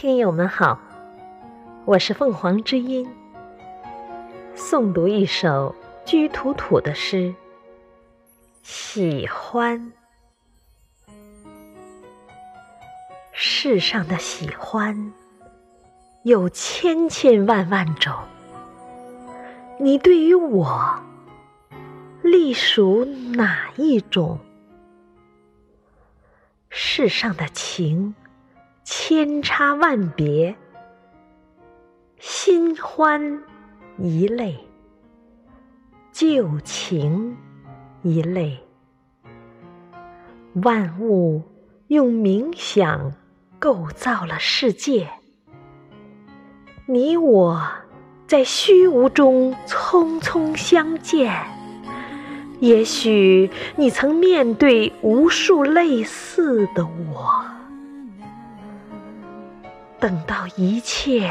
听友们好，我是凤凰之音，诵读一首居土土的诗。喜欢，世上的喜欢有千千万万种，你对于我隶属哪一种？世上的情。千差万别，新欢一类，旧情一类。万物用冥想构造了世界，你我在虚无中匆匆相见。也许你曾面对无数类似的我。等到一切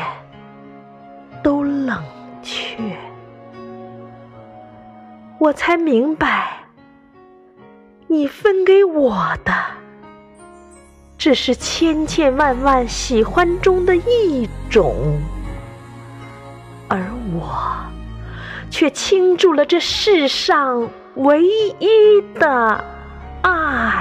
都冷却，我才明白，你分给我的只是千千万万喜欢中的一种，而我却倾注了这世上唯一的爱。